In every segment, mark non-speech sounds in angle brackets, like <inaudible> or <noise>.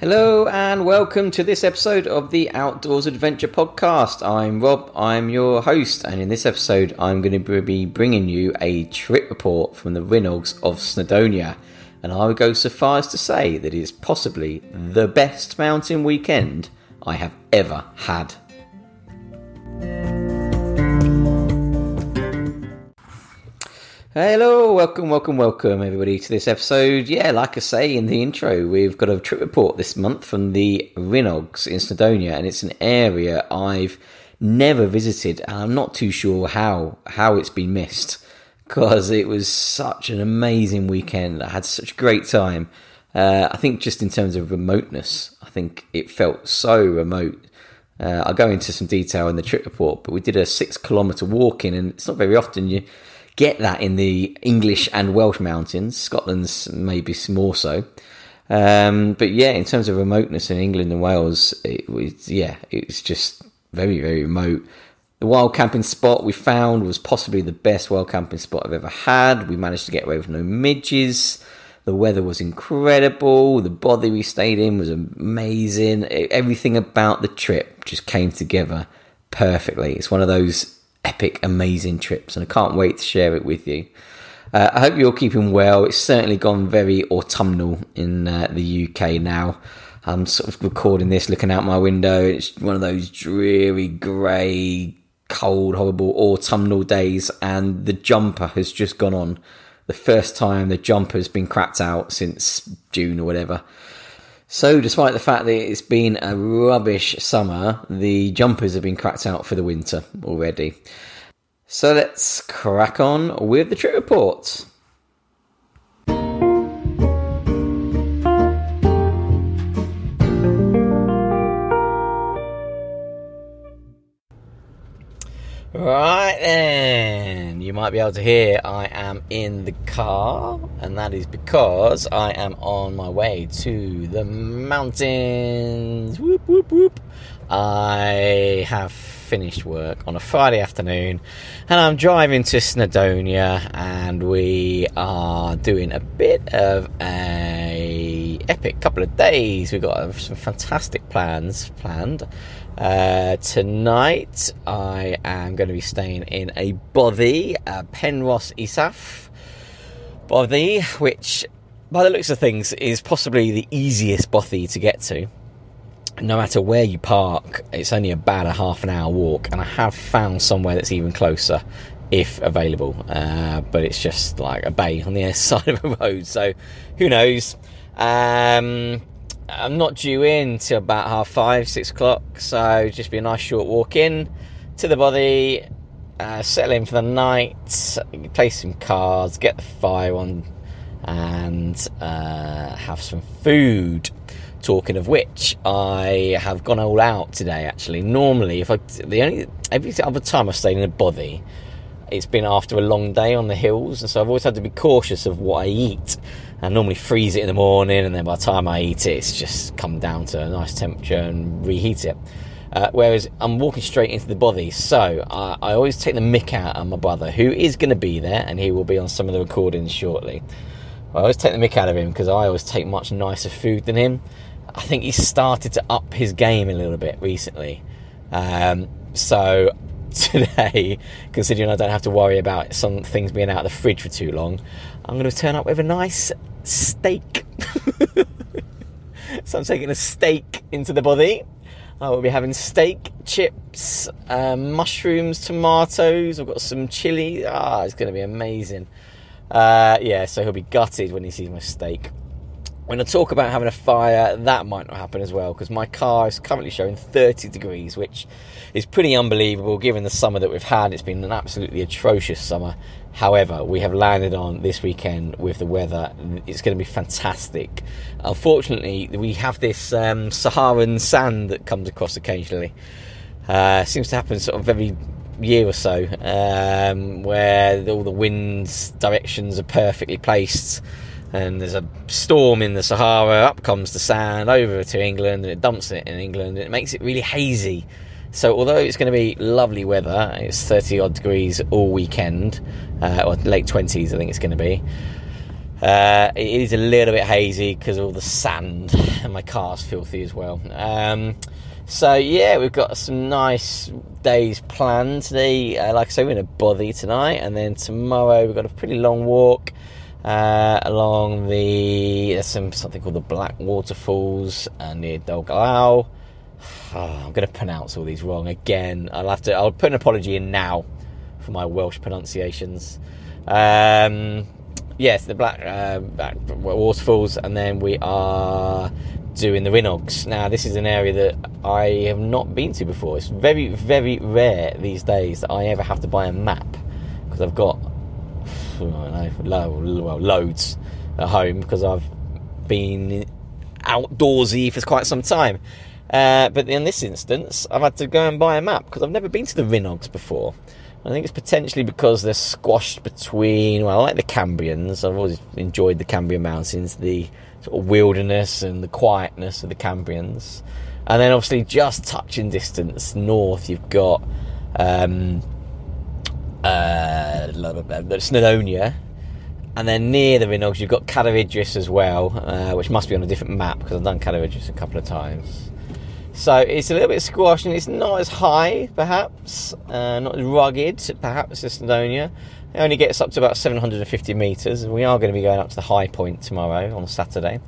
Hello and welcome to this episode of the Outdoors Adventure Podcast. I'm Rob, I'm your host, and in this episode, I'm going to be bringing you a trip report from the Rhinogs of Snowdonia. And I would go so far as to say that it is possibly the best mountain weekend I have ever had. Hello, welcome, welcome, welcome, everybody, to this episode. Yeah, like I say in the intro, we've got a trip report this month from the Rhinogs in Snowdonia, and it's an area I've never visited, and I'm not too sure how how it's been missed because it was such an amazing weekend. I had such a great time. Uh, I think just in terms of remoteness, I think it felt so remote. Uh, I'll go into some detail in the trip report, but we did a six kilometre walk in, and it's not very often you get that in the English and Welsh mountains. Scotland's maybe more so. Um, but yeah, in terms of remoteness in England and Wales, it was yeah, it was just very very remote. The wild camping spot we found was possibly the best wild camping spot I've ever had. We managed to get away with no midges. The weather was incredible. The bothy we stayed in was amazing. Everything about the trip just came together perfectly. It's one of those epic, amazing trips, and I can't wait to share it with you. Uh, I hope you're keeping well. It's certainly gone very autumnal in uh, the UK now. I'm sort of recording this looking out my window. It's one of those dreary, grey, cold, horrible autumnal days, and the jumper has just gone on. The first time the jumper has been cracked out since June or whatever. So, despite the fact that it's been a rubbish summer, the jumpers have been cracked out for the winter already. So, let's crack on with the trip report. Might be able to hear I am in the car, and that is because I am on my way to the mountains. Whoop, whoop, whoop. I have finished work on a Friday afternoon, and I'm driving to Snowdonia, and we are doing a bit of a epic couple of days. We've got some fantastic plans planned. Uh, tonight, I am going to be staying in a bothy, a Penrhos Isaf bothy, which, by the looks of things, is possibly the easiest bothy to get to. No matter where you park, it's only about a half an hour walk, and I have found somewhere that's even closer if available. Uh, but it's just like a bay on the <laughs> side of a road, so who knows? Um, I'm not due in till about half five, six o'clock, so just be a nice short walk in to the bothy, uh, settle in for the night, play some cards, get the fire on, and uh, have some food. Talking of which, I have gone all out today. Actually, normally, if I the only every other time I've stayed in a bothy, it's been after a long day on the hills, and so I've always had to be cautious of what I eat. I normally freeze it in the morning, and then by the time I eat it, it's just come down to a nice temperature and reheat it. Uh, whereas I'm walking straight into the bothy, so I, I always take the mick out of my brother, who is going to be there, and he will be on some of the recordings shortly. I always take the mick out of him because I always take much nicer food than him. I think he's started to up his game a little bit recently. Um, so today, <laughs> considering I don't have to worry about some things being out of the fridge for too long, I'm going to turn up with a nice steak. <laughs> so I'm taking a steak into the bothy. I will be having steak, chips, um, mushrooms, tomatoes. I've got some chili. Ah, it's going to be amazing. Uh, yeah, so he'll be gutted when he sees my steak. When I talk about having a fire, that might not happen as well because my car is currently showing 30 degrees, which is pretty unbelievable given the summer that we've had. It's been an absolutely atrocious summer. However, we have landed on this weekend with the weather. It's going to be fantastic. Unfortunately, we have this um, Saharan sand that comes across occasionally. Uh, seems to happen sort of every year or so, um, where all the winds directions are perfectly placed and there's a storm in the Sahara, up comes the sand over to England, and it dumps it in England, and it makes it really hazy. So, although it's going to be lovely weather, it's 30 odd degrees all weekend, uh, or late 20s, I think it's going to be. Uh, it is a little bit hazy because of all the sand, and my car's filthy as well. Um, so yeah, we've got some nice days planned today. Uh, like I say, we're in a bothy tonight, and then tomorrow we've got a pretty long walk uh, along the there's some something called the Black Waterfalls uh, near Dolgellau. Oh, <sighs> I'm going to pronounce all these wrong again. I'll have to. I'll put an apology in now for my Welsh pronunciations. Um, yes, the Black, uh, Black Waterfalls, and then we are doing the Rhinogs. Now, this is an area that I have not been to before. It's very, very rare these days that I ever have to buy a map because I've got know, well, loads at home because I've been outdoorsy for quite some time. Uh, but in this instance, I've had to go and buy a map because I've never been to the Rhinogs before. I think it's potentially because they're squashed between, well, I like the Cambrians. I've always enjoyed the Cambrian Mountains, the sort of wilderness and the quietness of the Cambrians. And then obviously just touching distance north, you've got um, uh, Snowdonia. And then near the Rhinogs, you've got Cadair Idris as well, uh, which must be on a different map because I've done Cadair Idris a couple of times. So it's a little bit squashed and it's not as high, perhaps, uh, not as rugged, perhaps, as Snowdonia. It only gets up to about 750 metres. We are going to be going up to the high point tomorrow on Saturday.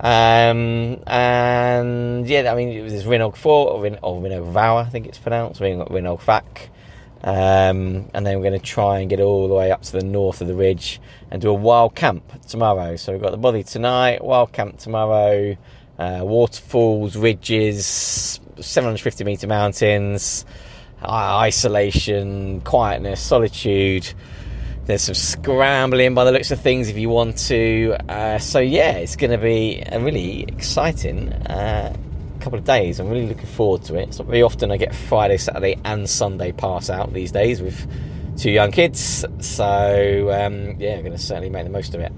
Um, and yeah, I mean, there's Rhinog 4 or, or Rhinog Vower, I think it's pronounced, Rhinog, Fac. Um, and then we're going to try and get all the way up to the north of the ridge and do a wild camp tomorrow. So we've got the bothy tonight, wild camp tomorrow, uh, waterfalls, ridges, 750 meter mountains, isolation, quietness, solitude. There's some scrambling by the looks of things if you want to. Uh, so, yeah, it's going to be a really exciting uh, couple of days. I'm really looking forward to it. It's not very often I get Friday, Saturday, and Sunday pass out these days with two young kids. So, um, yeah, I'm going to certainly make the most of it.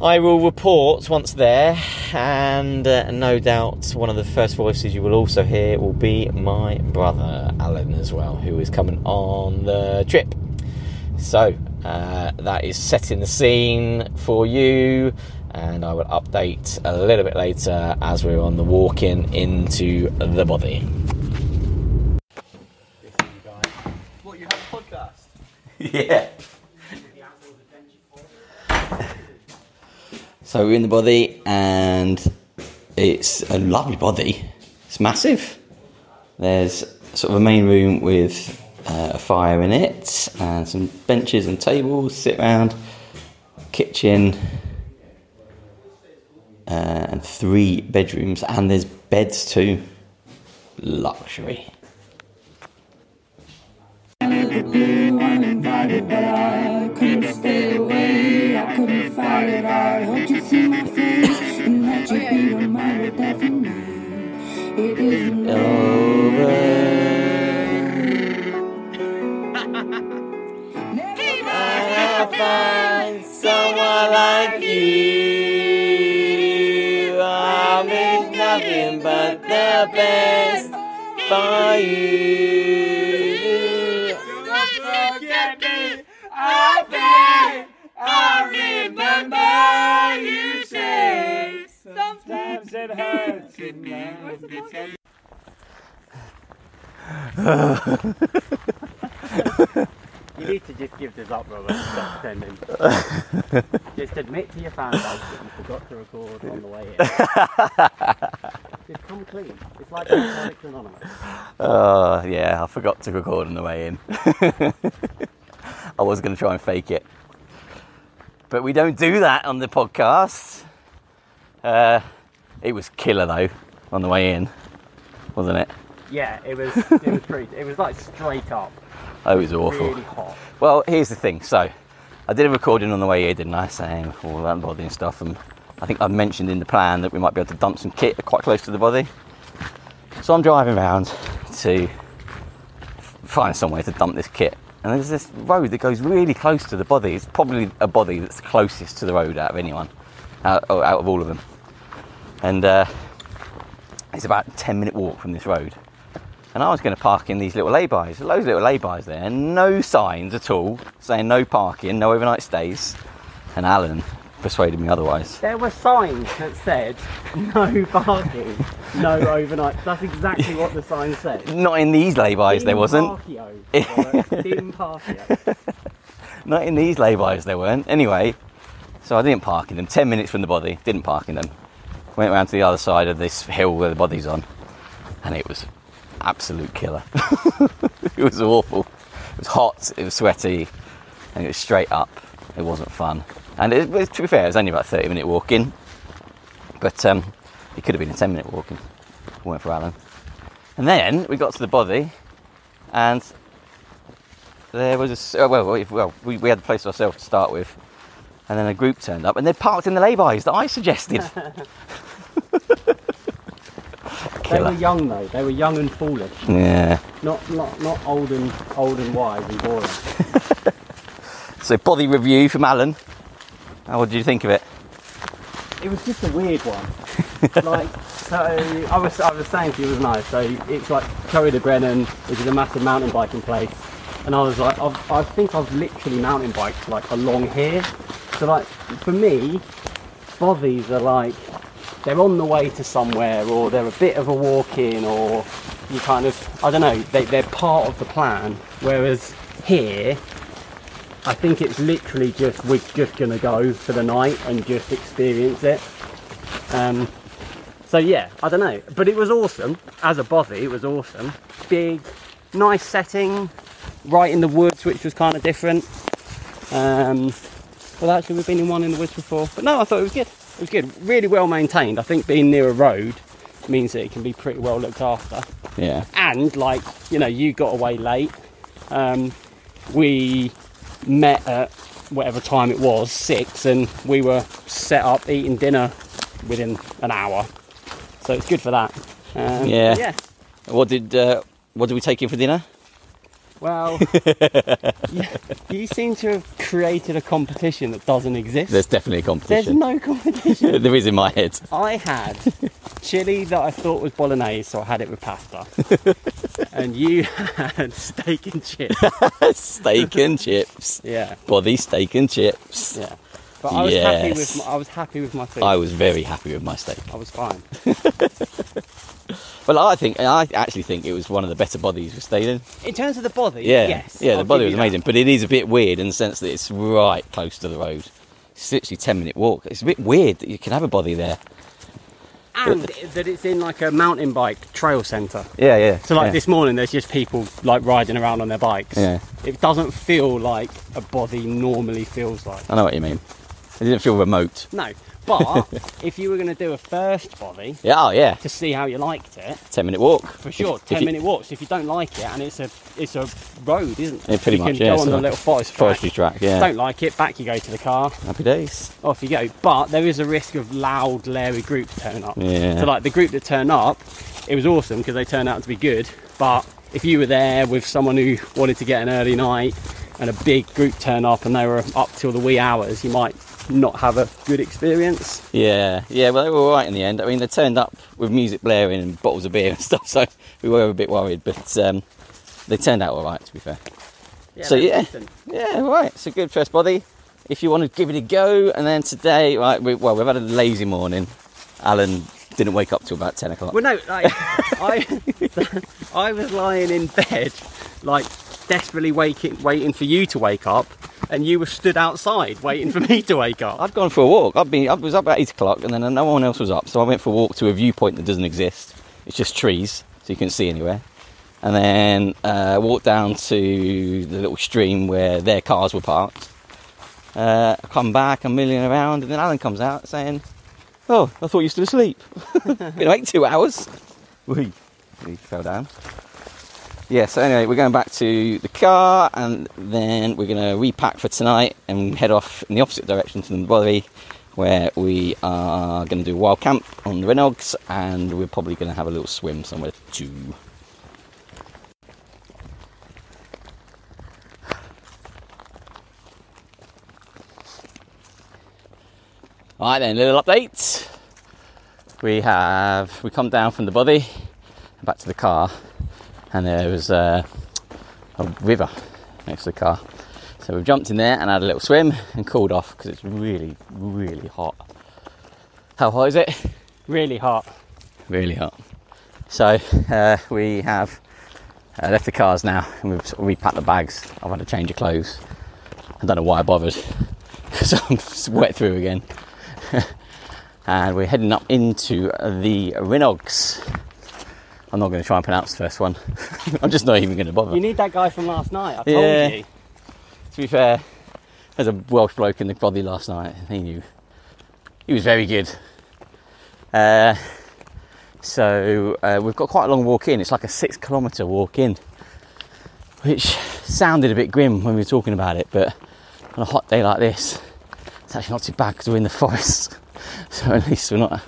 I will report once there, and uh, no doubt one of the first voices you will also hear will be my brother Alan as well, who is coming on the trip. So uh, that is setting the scene for you, and I will update a little bit later as we're on the walk in into the bothy. What you have a podcast? <laughs> yeah. So we're in the bothy, and it's a lovely bothy. It's massive. There's sort of a main room with uh, a fire in it, and some benches and tables, sit around. kitchen, uh, and three bedrooms, and there's beds too. Luxury. You need to just give this up, Robert. Stop pretending. <laughs> just admit to your fan base that you forgot to record on the way in. <laughs> just come clean. It's like Alcoholics Anonymous. Oh, yeah, I forgot to record on the way in. <laughs> I was going to try and fake it. But we don't do that on the podcast. Uh, it was killer though on the way in, wasn't it? Yeah, it was. It was pretty. It was like straight up, Oh, it was awful. really hot. Well, here's the thing. So, I did a recording on the way here, didn't I? Saying all that bothy and stuff. And I think I mentioned in the plan that we might be able to dump some kit quite close to the bothy. So I'm driving around to find somewhere to dump this kit. And there's this road that goes really close to the bothy. It's probably a bothy that's closest to the road out of anyone, out, out of all of them. And uh, it's about a 10 minute walk from this road. And I was going to park in these little lay-bys, loads of little lay-bys there, no signs at all saying no parking, no overnight stays. And Alan persuaded me otherwise. There were signs that said no parking, no overnight. That's exactly what the sign said. <laughs> Not in these laybys, there wasn't. Parkio, Robert, Dim <laughs> Parkio. Not in these laybys, there weren't. Anyway, so I didn't park in them. Ten minutes from the bothy, didn't park in them. Went round to the other side of this hill where the bothy's on, and it was absolute killer. <laughs> it was awful. It was hot, it was sweaty, and it was straight up. It wasn't fun. And it, was- to be fair, it was only about a 30 minute walk in, but um, it could have been a 10 minute walk in. Went for Alan. And then we got to the bothy, and there was a oh, well, we- well we, we had the place ourselves to start with, and then a group turned up, and they parked in the laybys that I suggested. <laughs> They were young though. They were young and foolish. Yeah. Not not not old and old and wise and boring. <laughs> So bothy review from Alan. How what did you think of it? It was just a weird one. <laughs> like so, I was I was saying to you, wasn't I? So it's like Curry de Brennan, which is a massive mountain biking place, and I was like, I've, I think I've literally mountain biked like along here. So like for me, bothies are like they're on the way to somewhere, or they're a bit of a walk in, or you kind of I don't know, they, they're part of the plan. Whereas here, I think it's literally just we're just gonna go for the night and just experience it. Um, so yeah, I don't know, but it was awesome as a bothy. It was awesome, big, nice setting, right in the woods, which was kind of different. Um, well, actually, we've been in one in the woods before, but no, I thought it was good. It was good, really well maintained. I think being near a road means that it can be pretty well looked after Yeah. and like you know you got away late um, we met at whatever time it was six and we were set up eating dinner within an hour so it's good for that um, Yeah. yeah What did uh, what did we take in for dinner? Well <laughs> you, you seem to have created a competition that doesn't exist There's definitely a competition. there's no competition <laughs> there is in my head. I had chili that I thought was bolognese, so I had it with pasta. <laughs> and you had steak and chips. steak and chips. Yeah. Bothy steak and chips. Yeah. But I was happy with my, I was happy with my food. I was very happy with my steak. I was fine. Well, I think I actually think it was one of the better bothies we stayed in. In terms of the bothy, Yeah, yes. yeah, the I'll bothy was you that. amazing, but it is a bit weird in the sense that it's right close to the road. It's literally ten minute walk. It's a bit weird that you can have a bothy there. And that it's in like a mountain bike trail centre. Yeah, yeah. So like yeah. this morning, there's just people like riding around on their bikes. Yeah. It doesn't feel like a bothy normally feels like. I know what you mean. It didn't feel remote. No, but <laughs> if you were going to do a first bothy Yeah, oh yeah, to see how you liked it, ten minute walk for sure, If- if ten you- minute walks. If you don't like it, and it's a it's a road, isn't it? Yeah, pretty you much, can yeah, go on the like little forest. Forestry track. Yeah, Don't like it, back you go to the car. happy days. off you go. But there is a risk of loud, leery groups turning up. Yeah. So like the group that turned up, it was awesome because they turned out to be good. But if you were there with someone who wanted to get an early night and a big group turn up and they were up till the wee hours, you might not have a good experience. Yeah, yeah. Well, they were all right in the end. I mean, they turned up with music blaring and bottles of beer and <laughs> stuff, so we were a bit worried, but um, they turned out all right. To be fair. Yeah, So, yeah. decent. Yeah, all right. It's a good first bothy. If you want to give it a go, and then today, right? We, well, we've had a lazy morning. Alan didn't wake up till about ten o'clock. Well, no, like, I, <laughs> I was lying in bed, like desperately waking, waiting for you to wake up, and you were stood outside waiting for me to wake up. I'd gone for a walk. I'd been. I was up at eight o'clock, and then no one else was up, so I went for a walk to a viewpoint that doesn't exist. It's just trees, so you can't see anywhere. And then uh, walked down to the little stream where their cars were parked. Uh, come back, I'm milling around, and then Alan comes out saying, "Oh, I thought you were still asleep. <laughs> Been awake two hours." <laughs> We, He fell down. Yeah, so anyway, we're going back to the car and then we're going to repack for tonight and head off in the opposite direction to the Bothy where we are going to do wild camp on the Rhinogs and we're probably going to have a little swim somewhere too. Alright then, little update. We have we come down from the bothy back to the car and there was uh, a river next to the car. So we've jumped in there and had a little swim and cooled off because it's really, really hot. How hot is it? Really hot. Really hot. So uh, we have uh, left the cars now and we've sort of repacked the bags. I've had a change of clothes. I don't know why I bothered <laughs> because I'm wet through again. <laughs> and we're heading up into the Rhinogs. I'm not going to try and pronounce the first one. <laughs> I'm just not even going to bother. You need that guy from last night. I told Yeah. you. To be fair, there's a Welsh bloke in the bothy last night. He knew. He was very good. Uh, so uh, we've got quite a long walk in. It's like a six kilometre walk in, which sounded a bit grim when we were talking about it, but on a hot day like this, it's actually not too bad because we're in the <laughs> forest. So at least we're not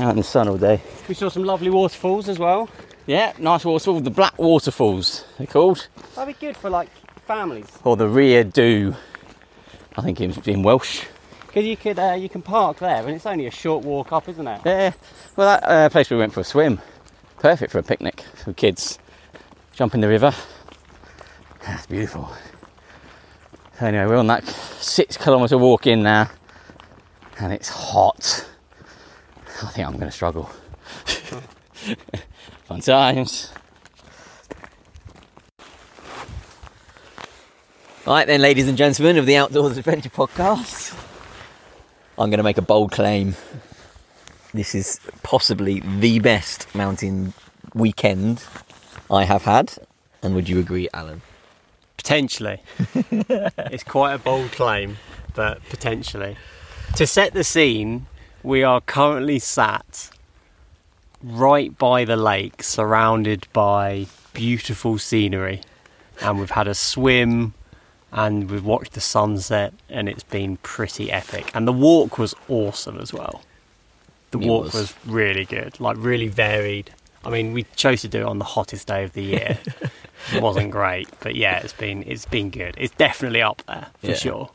out in the sun all day. We saw some lovely waterfalls as well. Yeah, nice waterfall. The Black Waterfalls, they're called. That'd be good for like families. Or the Rear Do, I think in, in Welsh. Because you could uh, you can park there, and it's only a short walk up, isn't it? Yeah, well, that uh, place we went for a swim, perfect for a picnic for kids. Jump in the river. That's beautiful. Anyway, we're on that six kilometre walk in now, and it's hot. I think I'm going to struggle. <laughs> Fun times. Right then, ladies and gentlemen of the Outdoors Adventure Podcast, I'm going to make a bold claim this is possibly the best mountain weekend I have had. And would you agree, Alan? Potentially. <laughs> it's quite a bold claim, but potentially. To set the scene, we are currently sat right by the lake, surrounded by beautiful scenery. And we've had a swim and we've watched the sunset, and it's been pretty epic. And the walk was awesome as well. The It walk was. was really good, like really varied. I mean, we chose to do it on the hottest day of the year. <laughs> it wasn't great, but yeah, it's been it's been good. It's definitely up there for Yeah. sure.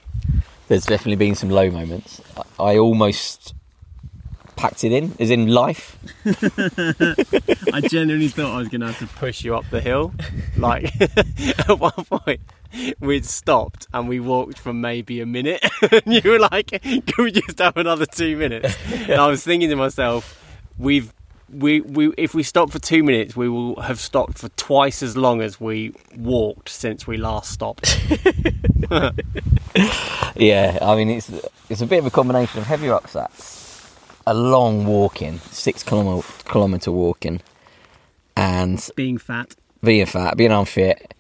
There's definitely been some low moments. I, I almost packed it in, as in life. <laughs> I genuinely thought I was going to have to push you up the hill. Like <laughs> at one point, we'd stopped and we walked for maybe a minute, <laughs> and you were like, "Can we just have another two minutes?" And I was thinking to myself, "We've." We, we if we stop for two minutes, we will have stopped for twice as long as we walked since we last stopped. Yeah, I mean it's it's a bit of a combination of heavy rucksacks, a long walking, six kilometre kilometre walking, and Being fat, being fat, being unfit,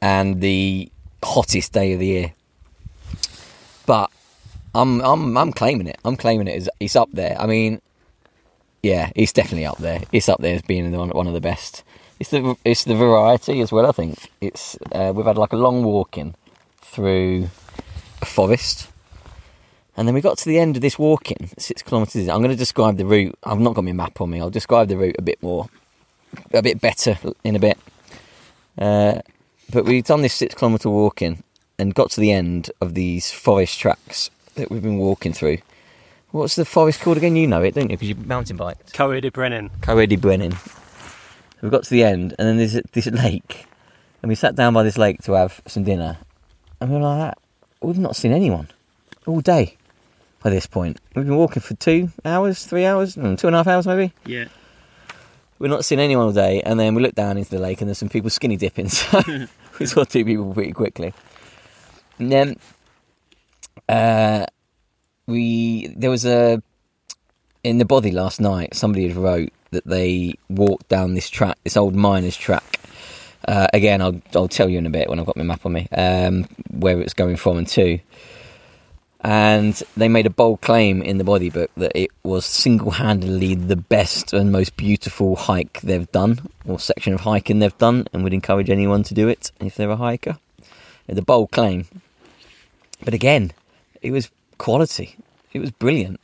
and the hottest day of the year. But I'm I'm I'm claiming it. I'm claiming it as it's up there. I mean, yeah, it's definitely up there. It's up there as being one, one of the best. It's the it's the variety as well. I think it's uh, we've had like a long walking through a forest. And then we got to the end of this walking, six kilometres. I'm going to describe the route. I've not got my map on me. I'll describe the route a bit more, a bit better in a bit. Uh, but we've done this six kilometre walking and got to the end of these forest tracks that we've been walking through. What's the forest called again? You know it, don't you? Because you mountain biked. Coed de Brennan. Coedi Brennan. We got to the end, and then there's this lake, and we sat down by this lake to have some dinner, and we were like, we've not seen anyone all day by this point. We've been walking for two hours, three hours, mm, two and a half hours maybe. Yeah. We're not seeing anyone all day, and then we look down into the lake, and there's some people skinny dipping. <laughs> So we saw two people pretty quickly. And then uh, we there was a in the bothy last night. Somebody had wrote that they walked down this track, this old miners track. Uh, again, I'll I'll tell you in a bit when I've got my map on me um, where it's going from and to. And they made a bold claim in the bothy book that it was single-handedly the best and most beautiful hike they've done, or section of hiking they've done, and would encourage anyone to do it if they're a hiker. The bold claim, but again, it was quality. It was brilliant.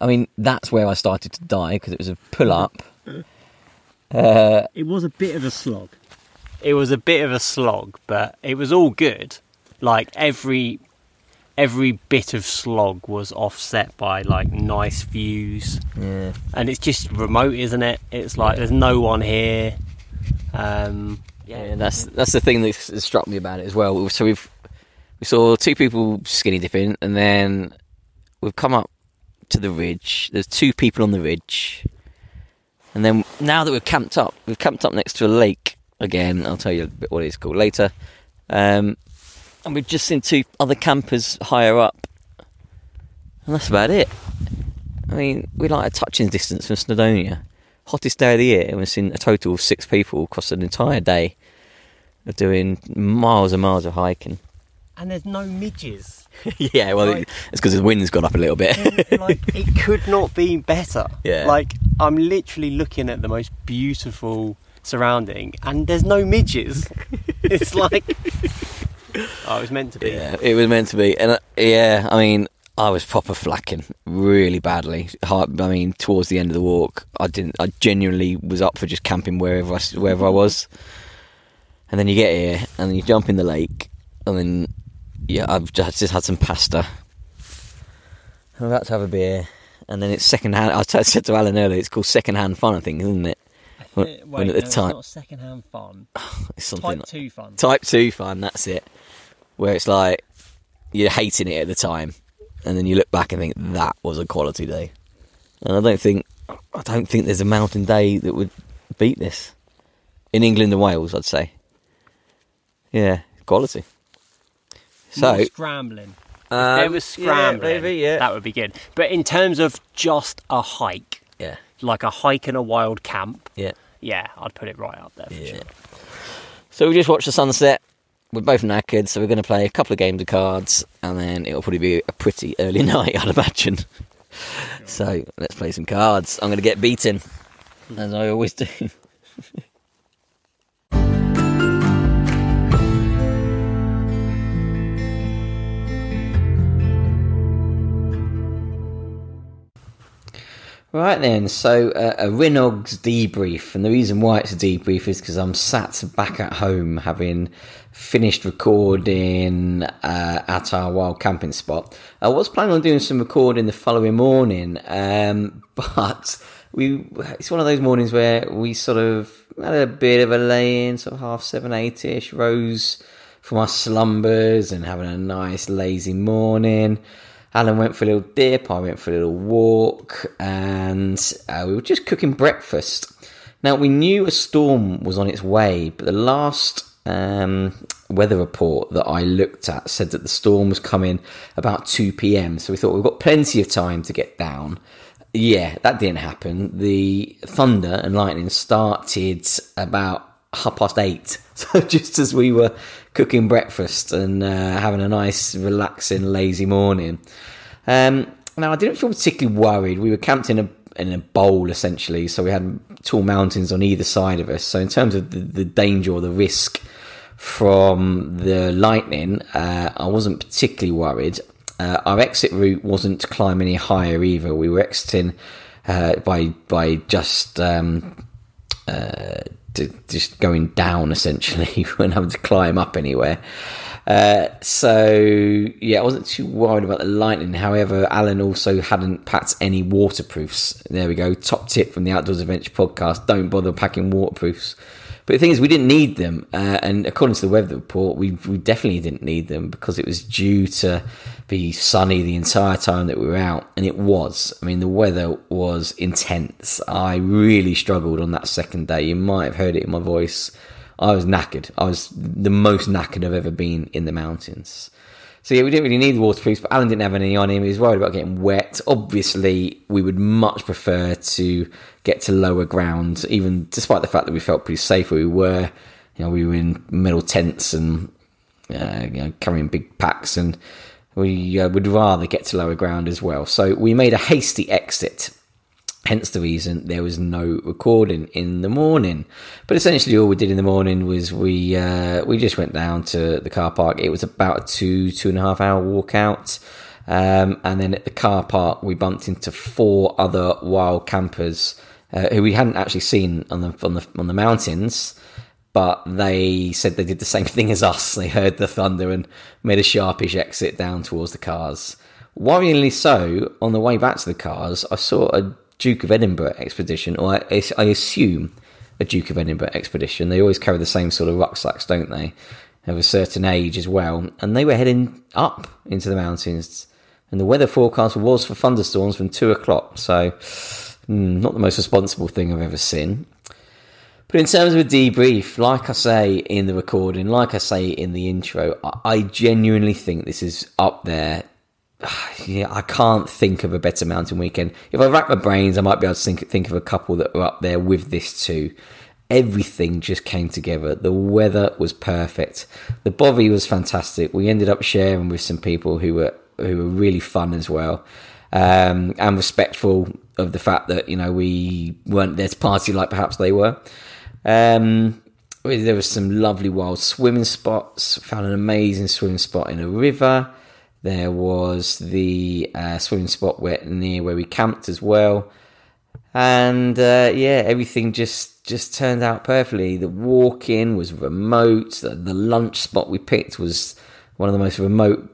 I mean, that's where I started to die because it was a pull-up. Uh, It was a bit of a slog. It was a bit of a slog, but it was all good. Like every every bit of slog was offset by like nice views, yeah. and it's just remote, isn't it? It's like there's no one here. Um, Yeah, that's that's the thing that struck me about it as well. So we've we saw two people skinny dipping, and then we've come up to the ridge. There's two people on the ridge, and then now that we've camped up, we've camped up next to a lake again. I'll tell you a bit what it's called later. Um, and we've just seen two other campers higher up, and that's about it. I mean, we're like a touching distance from Snowdonia. Hottest day of the year, and we've seen a total of six people across an entire day of doing miles and miles of hiking. And there's no midges. <laughs> yeah, well, Right. it's because the wind's gone up a little bit. <laughs> like it could not be better. Yeah. Like I'm literally looking at the most beautiful surrounding, and there's no midges. <laughs> it's like oh, it was meant to be. yeah, it was meant to be, and uh, yeah, I mean, I was proper flacking really badly. I mean, towards the end of the walk, I didn't. I genuinely was up for just camping wherever I, wherever I was. And then you get here, and then you jump in the lake, and then yeah, I've just, just had some pasta. I'm about to have a beer, and then it's second hand. I said to Alan earlier, it's called second hand fun, I think, isn't it? Wait, when at no, the it's time, not second-hand fun. <laughs> it's something Type like- two fun. Type two fun, that's it. Where it's like you're hating it at the time, and then you look back and think that was a quality day. And I don't think I don't think there's a mountain day that would beat this in England and Wales. I'd say, yeah, quality. So More scrambling. um, there was scrambling. yeah, maybe, yeah, That would be good. But in terms of just a hike, yeah, like a hike in a wild camp, yeah. Yeah, I'd put it right up there for Yeah. sure. So we just watched the sunset. We're both knackered, so we're going to play a couple of games of cards, and then it'll probably be a pretty early <laughs> night, I'd imagine. So let's play some cards. I'm going to get beaten, as I always do. <laughs> Right then, so uh, a Rhinog's debrief, and the reason why it's a debrief is because I'm sat back at home having finished recording uh, at our wild camping spot. I was planning on doing some recording the following morning, um, <laughs> but we it's one of those mornings where we sort of had a bit of a lay in, sort of half seven, eight ish, rose from our slumbers and having a nice lazy morning. Alan went for a little dip, I went for a little walk, and uh, we were just cooking breakfast. Now, we knew a storm was on its way, but the last um, weather report that I looked at said that the storm was coming about 2 pm. So we thought we've got plenty of time to get down. Yeah, that didn't happen. The thunder and lightning started about half past eight. <laughs> So just as we were cooking breakfast and uh, having a nice, relaxing, lazy morning. Um, now I didn't feel particularly worried. We were camped in a in a bowl essentially, so we had tall mountains on either side of us. So in terms of the, the danger or the risk from the lightning, uh, I wasn't particularly worried. Uh, our exit route wasn't to climb any higher either. We were exiting uh, by by just um, uh, to, just going down essentially. <laughs> weren't having to climb up anywhere. Uh, so yeah, I wasn't too worried about the lightning. However, Alan also hadn't packed any waterproofs. There we go. Top tip from the Outdoors Adventure podcast: don't bother packing waterproofs. But the thing is, we didn't need them, uh, and according to the weather report, we we definitely didn't need them because it was due to be sunny the entire time that we were out, and it was. I mean, the weather was intense. I really struggled on that second day. You might have heard it in my voice. I was knackered. I was the most knackered I've ever been in the mountains. So yeah, we didn't really need waterproofs, but Alan didn't have any on him. He was worried about getting wet. Obviously, we would much prefer to get to lower ground, even despite the fact that we felt pretty safe where we were. You know, we were in metal tents and uh, you know, carrying big packs, and we uh, would rather get to lower ground as well. So we made a hasty exit. Hence the reason there was no recording in the morning. But essentially, all we did in the morning was we uh, we just went down to the car park. It was about a two two and a half hour walk out. Um, and then at the car park, we bumped into four other wild campers uh, who we hadn't actually seen on the on the on the mountains, but they said they did the same <laughs> thing as us. They heard the thunder and made a sharpish exit down towards the cars. Worryingly so, on the way back to the cars, I saw a Duke of Edinburgh expedition, or I, I assume a Duke of Edinburgh expedition. They always carry the same sort of rucksacks, don't they? of a certain age as well, and they were heading up into the mountains. And the weather forecast was for thunderstorms from two o'clock, so mm, not the most responsible thing I've ever seen. But in terms of a debrief, like I say in the recording, like I say in the intro, I genuinely think this is up there. <sighs> Yeah, I can't think of a better mountain weekend. If I rack my brains, I might be able to think, think of a couple that are up there with this too everything just came together. The weather was perfect. The bothy was fantastic. We ended up sharing with some people who were who were really fun as well, um, and respectful of the fact that you know we weren't there to party like perhaps they were. Um, there was some lovely wild swimming spots. Found an amazing swimming spot in a river. There was the uh, swimming spot where, near where we camped as well, and uh, yeah, everything just just turned out perfectly. The walk in was remote. The, the, lunch spot we picked was one of the most remote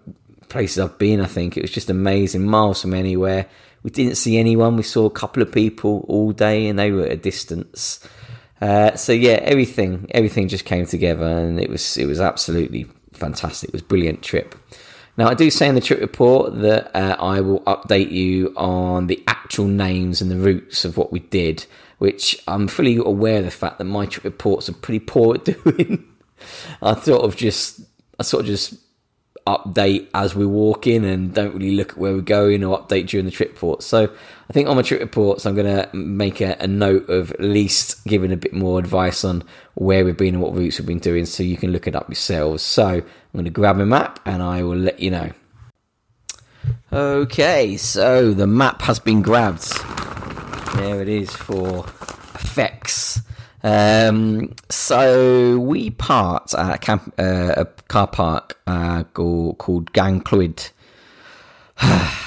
places I've been, I think. It was just amazing, miles from anywhere. We didn't see anyone. We saw a couple of people all day and they were at a distance. Uh, so yeah, everything everything just came together and it was it was absolutely fantastic. It was a brilliant trip. Now, I do say in the trip report that uh, I will update you on the actual names and the roots of what we did which I'm fully aware of the fact that my trip reports are pretty poor at <laughs> doing. I sort of just, I sort of just update as we walk in and don't really look at where we're going or update during the trip report. So I think on my trip reports, I'm going to make a, a, note of at least giving a bit more advice on where we've been and what routes we've been doing so you can look it up yourselves. So I'm going to grab a map and I will let you know. Okay, so the map has been grabbed. There it is for effects. Um, so we parked at a, camp, uh, a car park uh, called Ganllwyd. <sighs>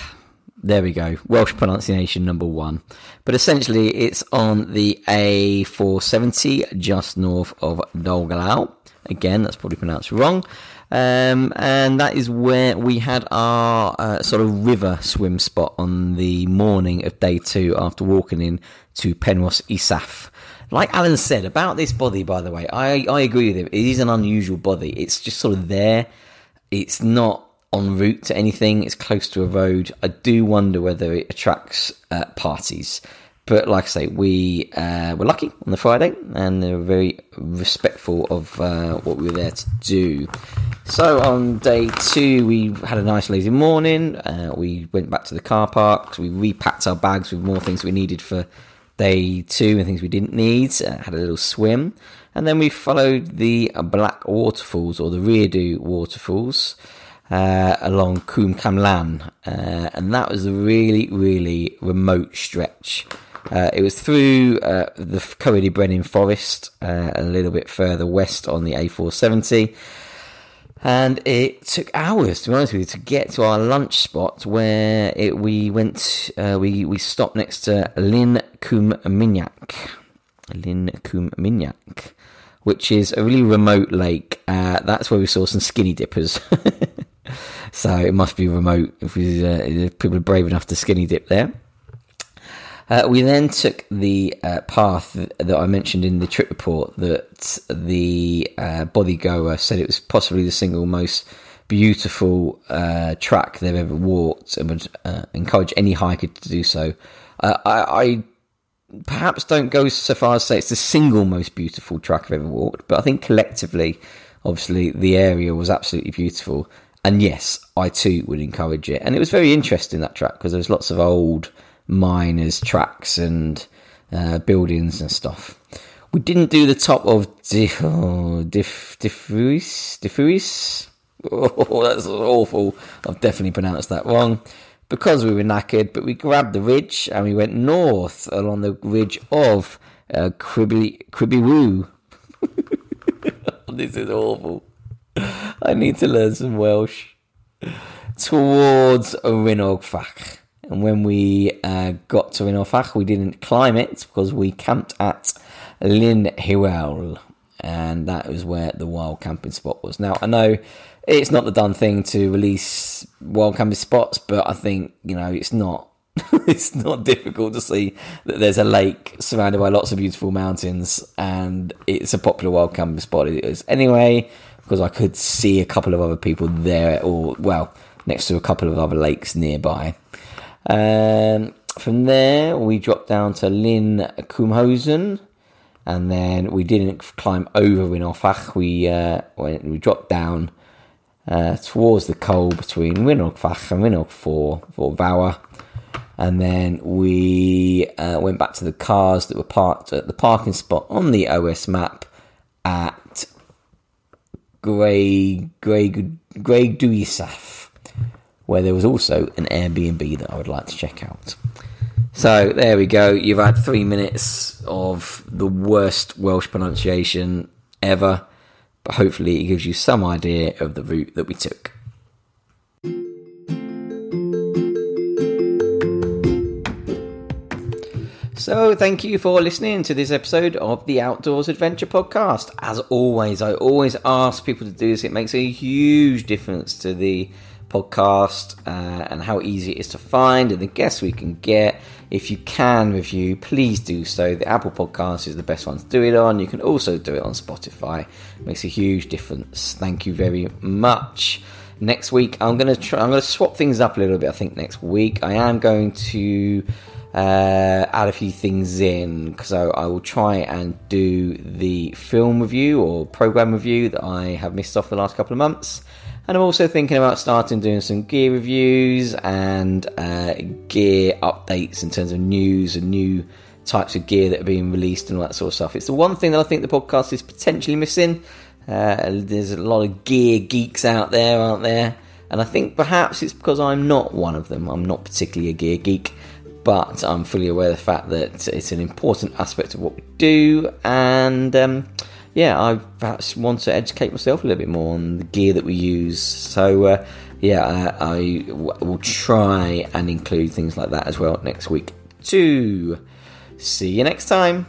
there we go. Welsh pronunciation number one. But essentially, it's on the A470 just north of Dolgellau. Again, that's probably pronounced wrong. Um, and that is where we had our uh, sort of river swim spot on the morning of day two after walking in to Penrhos Isaf. Like Alan said about this bothy, by the way, I, I agree with him. It is an unusual bothy. It's just sort of there. It's not en route to anything. It's close to a road. I do wonder whether it attracts uh, parties. But like I say, we uh, were lucky on the Friday, and they were very respectful of uh, what we were there to do. So on day two, we had a nice lazy morning. Uh, we went back to the car park. We repacked our bags with more things we needed for day two and things we didn't need. Uh, had a little swim, and then we followed the Black Waterfalls or the Rheadw Waterfalls. Uh, along Cwm Camlan, uh, and that was a really, really remote stretch. Uh, it was through uh, the Coed Brenin Forest, uh, a little bit further west on the A470. And it took hours, to be honest with you, to get to our lunch spot where it, we went. Uh, we we stopped next to Lin Cwm Mynach, Llyn Cwm Mynach, which is a really remote lake. Uh, that's where we saw some skinny dippers. <laughs> so it must be remote if, we, uh, if people are brave enough to skinny dip there. Uh, we then took the uh, path that I mentioned in the trip report that the uh, bothy goer said it was possibly the single most beautiful uh, track they've ever walked and would uh, encourage any hiker to do so. Uh, I, I, perhaps don't go so far as to say it's the single most beautiful track I've ever walked, but I think collectively, obviously, the area was absolutely beautiful. And yes, I too would encourage it. And it was very interesting that track because there was lots of old miners, tracks, and uh, buildings and stuff. We didn't do the top of Dif oh, Dif Diffwys. Oh, <laughs> that's awful. I've definitely pronounced that wrong because we were knackered. But we grabbed the ridge and we went north along the ridge of uh, Cribby Cribby <laughs> this is awful. I need to learn some Welsh. Towards Rhinog Fach. And when we uh, got to Rhinog Fach, we didn't climb it because we camped at Llyn Hywel. And that was where the wild camping spot was. Now, I know it's not the done thing to release wild camping spots, but I think, you know, it's not <laughs> it's not difficult to see that there's a lake surrounded by lots of beautiful mountains and it's a popular wild camping spot. It is. Anyway, because I could see a couple of other people there, or well, next to a couple of other lakes nearby. Um, from there, we dropped down to Lynn Kumhosen, and then we didn't climb over Winorfach. We uh, went, we dropped down uh, towards the col between Winorfach and Winorg for for. And then we uh, went back to the cars that were parked at the parking spot on the OS map at Grey Grey Grey Duisaf, where there was also an Airbnb that I would like to check out. So there we go. You've had three minutes of the worst Welsh pronunciation ever, but hopefully it gives you some idea of the route that we took. So, thank you for listening to this episode of the Outdoors Adventure Podcast. As always, I always ask people to do this. It makes a huge difference to the podcast uh, and how easy it is to find and the guests we can get. If you can review, please do so. The Apple Podcast is the best one to do it on. You can also do it on Spotify. It makes a huge difference. Thank you very much. Next week, I'm gonna try. I'm gonna swap things up a little bit. I think next week I am going to uh, add a few things in because I, I, will try and do the film review or program review that I have missed off the last couple of months. And I'm also thinking about starting doing some gear reviews and uh, gear updates in terms of news and new types of gear that are being released and all that sort of stuff. It's the one thing that I think the podcast is potentially missing. Uh, there's a lot of gear geeks out there, aren't there? And I think perhaps it's because I'm not one of them. I'm not particularly a gear geek, but I'm fully aware of the fact that it's an important aspect of what we do. And um, yeah, I perhaps want to educate myself a little bit more on the gear that we use. So uh, yeah, I, I w- will try and include things like that as well next week too. See you next time.